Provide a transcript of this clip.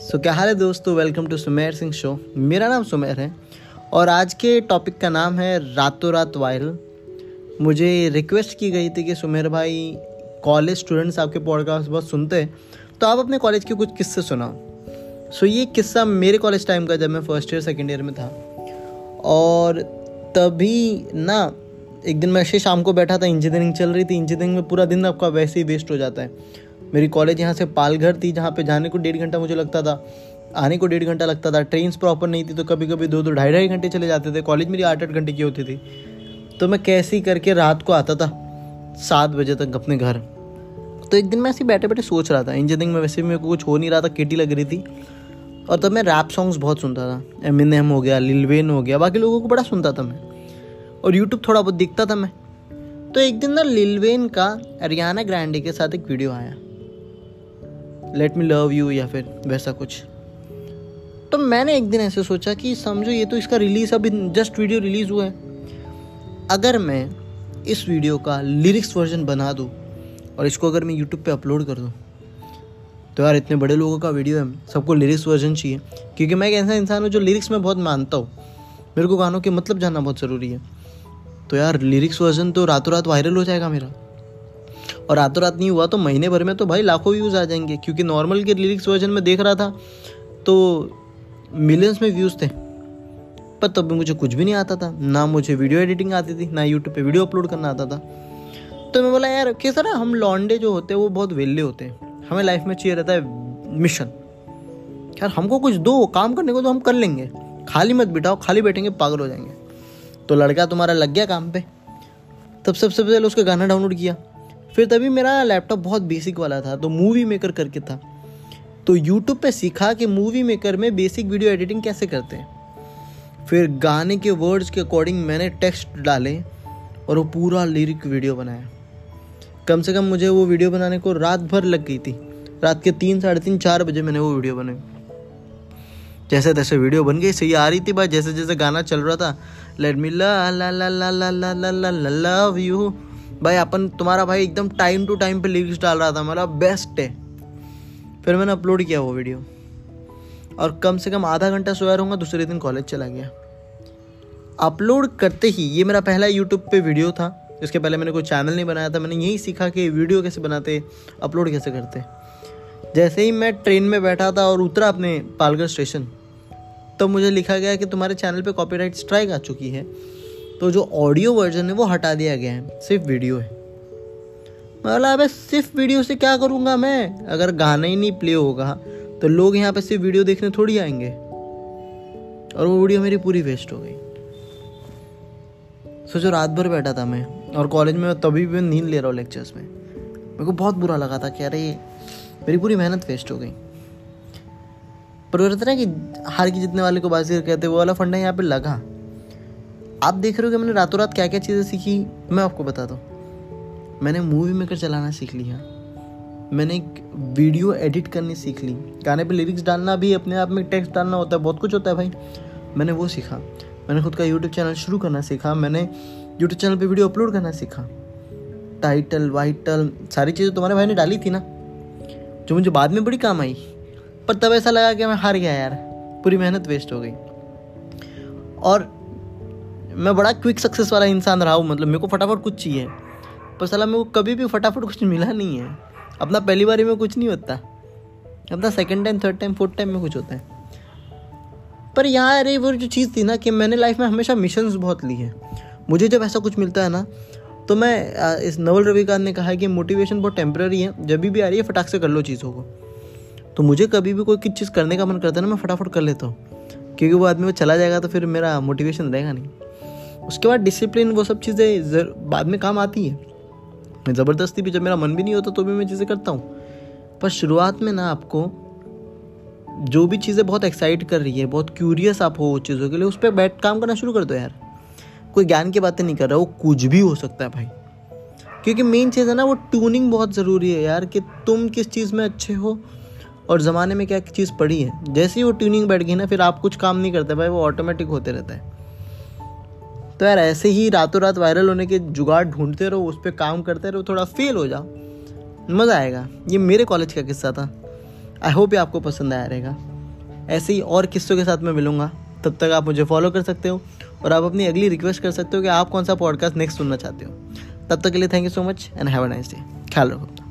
सो so, क्या हाल है दोस्तों? Welcome to Sumer Singh show मेरा नाम सुमेर है और आज के टॉपिक का नाम है रातों रात वायरल मुझे रिक्वेस्ट की गई थी कि सुमेर भाई कॉलेज स्टूडेंट्स आपके पॉडकास्ट बहुत सुनते हैं तो आप अपने कॉलेज के कुछ किस्से सुनाओ। सो so, ये किस्सा मेरे कॉलेज टाइम का जब मैं फ़र्स्ट ईयर सेकेंड ईयर में था और तभी ना एक दिन मैं ऐसे शाम को बैठा था इंजीनियरिंग चल रही थी इंजीनियरिंग में पूरा दिन आपका वैसे ही वेस्ट हो जाता है। मेरी कॉलेज यहाँ से पालघर थी, जहाँ पे जाने को डेढ़ घंटा मुझे लगता था। आने को डेढ़ घंटा लगता था। ट्रेन प्रॉपर नहीं थी तो कभी कभी दो दो ढाई ढाई घंटे चले जाते थे। कॉलेज मेरी आठ आठ घंटे की होती थी। तो मैं कैसे करके रात को आता था? सात बजे तक अपने घर। तो एक दिन मैं ऐसे बैठे बैठे सोच रहा था। इंजीनियरिंग में वैसे भी मेरे को कुछ हो नहीं रहा था, केटी लग रही थी। और तब मैं रैप सॉन्ग्स बहुत सुनता था। एम एम हो गया लिलवेन हो गया, बाकी लोगों को बड़ा सुनता था मैं। और यूट्यूब थोड़ा बहुत दिखता था मैं। तो एक दिन ना लिलवेन का हरियाणा ग्रैंडी के साथ एक वीडियो आया। लेट मी लव यू या फिर वैसा कुछ। तो मैंने एक दिन ऐसे सोचा कि समझो ये तो इसका रिलीज़ अभी जस्ट वीडियो रिलीज़ हुआ है। अगर मैं इस वीडियो का लिरिक्स वर्जन बना दूँ और इसको अगर मैं यूट्यूब पे अपलोड कर दूँ तो यार इतने बड़े लोगों का वीडियो है, सबको लिरिक्स वर्जन चाहिए। क्योंकि मैं एक ऐसा इंसान हूँ जो लिरिक्स में बहुत मानता हूँ। मेरे को गानों के मतलब जानना बहुत ज़रूरी है। तो यार लिरिक्स वर्जन तो रातों रात वायरल हो जाएगा मेरा। और रातों रात नहीं हुआ तो महीने भर में तो भाई लाखों व्यूज़ आ जाएँगे, क्योंकि नॉर्मल के लिरिक्स वर्जन में देख रहा था तो मिलियंस में व्यूज़ थे। पर तब भी मुझे कुछ भी नहीं आता था, ना मुझे वीडियो एडिटिंग आती थी, ना यूट्यूब पे वीडियो अपलोड करना आता था। तो मैं बोला, यार कैसा ना हम लॉन्डे जो होते हैं, वो बहुत वेल्ले होते हैं। हमें लाइफ में चाहिए रहता है मिशन यार, हमको कुछ दो, काम करने को तो हम कर लेंगे। खाली मत बिठाओ, खाली बैठेंगे, पागल हो जाएँगे। तो लड़का तुम्हारा लग गया काम पे। तब सबसे पहले उसका गाना डाउनलोड किया। फिर तभी मेरा लैपटॉप बहुत बेसिक वाला था तो मूवी मेकर करके था। तो यूट्यूब पे सीखा कि मूवी मेकर में बेसिक वीडियो एडिटिंग कैसे करते हैं। फिर गाने के वर्ड्स के अकॉर्डिंग मैंने टेक्स्ट डाले और वो पूरा लिरिक वीडियो बनाया। कम से कम मुझे वो वीडियो बनाने को रात भर लग गई थी। रात के तीन, साढ़े तीन, चार बजे मैंने वो वीडियो बनाई। जैसे तैसे वीडियो बन गई, सही आ रही थी भाई जैसे जैसे गाना चल रहा था let me la la la la la la la love you भाई, अपन तुम्हारा भाई एकदम टाइम टू टाइम पे लिरिक्स डाल रहा था मतलब बेस्ट है। फिर मैंने अपलोड किया वो वीडियो और कम से कम आधा घंटा सोया रहूँगा, दूसरे दिन कॉलेज चला गया। अपलोड करते ही, ये मेरा पहला यूट्यूब पे वीडियो था। इसके पहले मैंने कोई चैनल नहीं बनाया था, मैंने यही सीखा कि वीडियो कैसे बनाते अपलोड कैसे करते। जैसे ही मैं ट्रेन में बैठा था और उतरा अपने पालगढ़ स्टेशन तो मुझे लिखा गया कि तुम्हारे चैनल पे कॉपीराइट स्ट्राइक आ चुकी है। तो जो ऑडियो वर्जन है, वो हटा दिया गया है, सिर्फ़ वीडियो है। मतलब अबे सिर्फ़ वीडियो से क्या करूँगा मैं? अगर गाना ही नहीं प्ले होगा तो लोग यहाँ पे सिर्फ़ वीडियो देखने थोड़ी आएँगे। और वो वीडियो मेरी पूरी वेस्ट हो गई। सोचो, रात भर बैठा था मैं, और कॉलेज में तभी भी नींद ले रहा हूँ लेक्चर्स में। मेरे को बहुत बुरा लगा था कि अरे मेरी पूरी मेहनत वेस्ट हो गई। पर कहते ना कि हार की जितने वाले को बाजी कहते वो वाला फंडा यहाँ पे लगा। आप देख रहे हो कि मैंने रातों रात क्या क्या चीज़ें सीखी? मैं आपको बता दूँ। मैंने मूवी मेकर चलाना सीख लिया। मैंने एक वीडियो एडिट करनी सीख ली। गाने पे लिरिक्स डालना भी, अपने आप में टेक्स्ट डालना होता है, बहुत कुछ होता है भाई। मैंने वो सीखा। मैंने खुद का यूट्यूब चैनल शुरू करना सीखा। मैंने यूट्यूब चैनल पे वीडियो अपलोड करना सीखा। टाइटल वाइटल सारी चीज़ें तुम्हारे भाई ने डाली थी ना, जो मुझे बाद में बड़ी काम आई। पर तब ऐसा लगा कि मैं हार गया यार। पूरी मेहनत वेस्ट हो गई। और मैं बड़ा क्विक सक्सेस वाला इंसान रहा हूँ मतलब मेरे को फटाफट कुछ चाहिए। पर सलाह मेरे को कभी भी फटाफट कुछ मिला नहीं है। अपना पहली बारी में कुछ नहीं होता। अपना second time third time fourth time में कुछ होता है। पर यहाँ अरे वो जो चीज़ थी ना कि मैंने लाइफ में हमेशा मिशन बहुत ली है। मुझे जब ऐसा कुछ मिलता है ना तो मैं इस नवल रविकांत ने कहा है कि मोटिवेशन बहुत टेम्प्रेरी है, जब भी आ रही है, फटाक से कर लो चीज़ों को। तो मुझे कभी भी कोई किस चीज़ करने का मन करता है ना, मैं फटाफट कर लेता हूँ। क्योंकि वो आदमी वो चला जाएगा तो फिर मेरा मोटिवेशन रहेगा नहीं। उसके बाद डिसिप्लिन वो सब चीज़ें बाद में काम आती है। ज़बरदस्ती भी जब मेरा मन भी नहीं होता तो भी मैं चीज़ें करता हूँ। पर शुरुआत में ना आपको जो भी चीज़ें बहुत एक्साइट कर रही है, बहुत क्यूरियस आप हो उस चीज़ों के लिए, उस पर बैठ काम करना शुरू कर दो यार। कोई ज्ञान की बातें नहीं कर रहा, वो कुछ भी हो सकता है भाई। क्योंकि मेन चीज़ है ना, वो ट्यूनिंग बहुत ज़रूरी है यार, कि तुम किस चीज़ में अच्छे हो, और ज़माने में क्या चीज़ पड़ी है। जैसे ही वो ट्यूनिंग बैठ गई ना, फिर आप कुछ काम नहीं करते, भाई वो ऑटोमेटिक होते रहता है। तो यार, ऐसे ही रातों रात वायरल होने के जुगाड़ ढूंढते रहो, उस पर काम करते रहो, थोड़ा फेल हो जाओ। मज़ा आएगा। ये मेरे कॉलेज का किस्सा था। आई होप ये आपको पसंद आया रहेगा। ऐसे ही और किस्सों के साथ मैं मिलूँगा। तब तक आप मुझे फॉलो कर सकते हो और आप अपनी अगली रिक्वेस्ट कर सकते हो कि आप कौन सा पॉडकास्ट नेक्स्ट सुनना चाहते हो। तब तक के लिए thank you so much and have a nice day ख्याल रखो।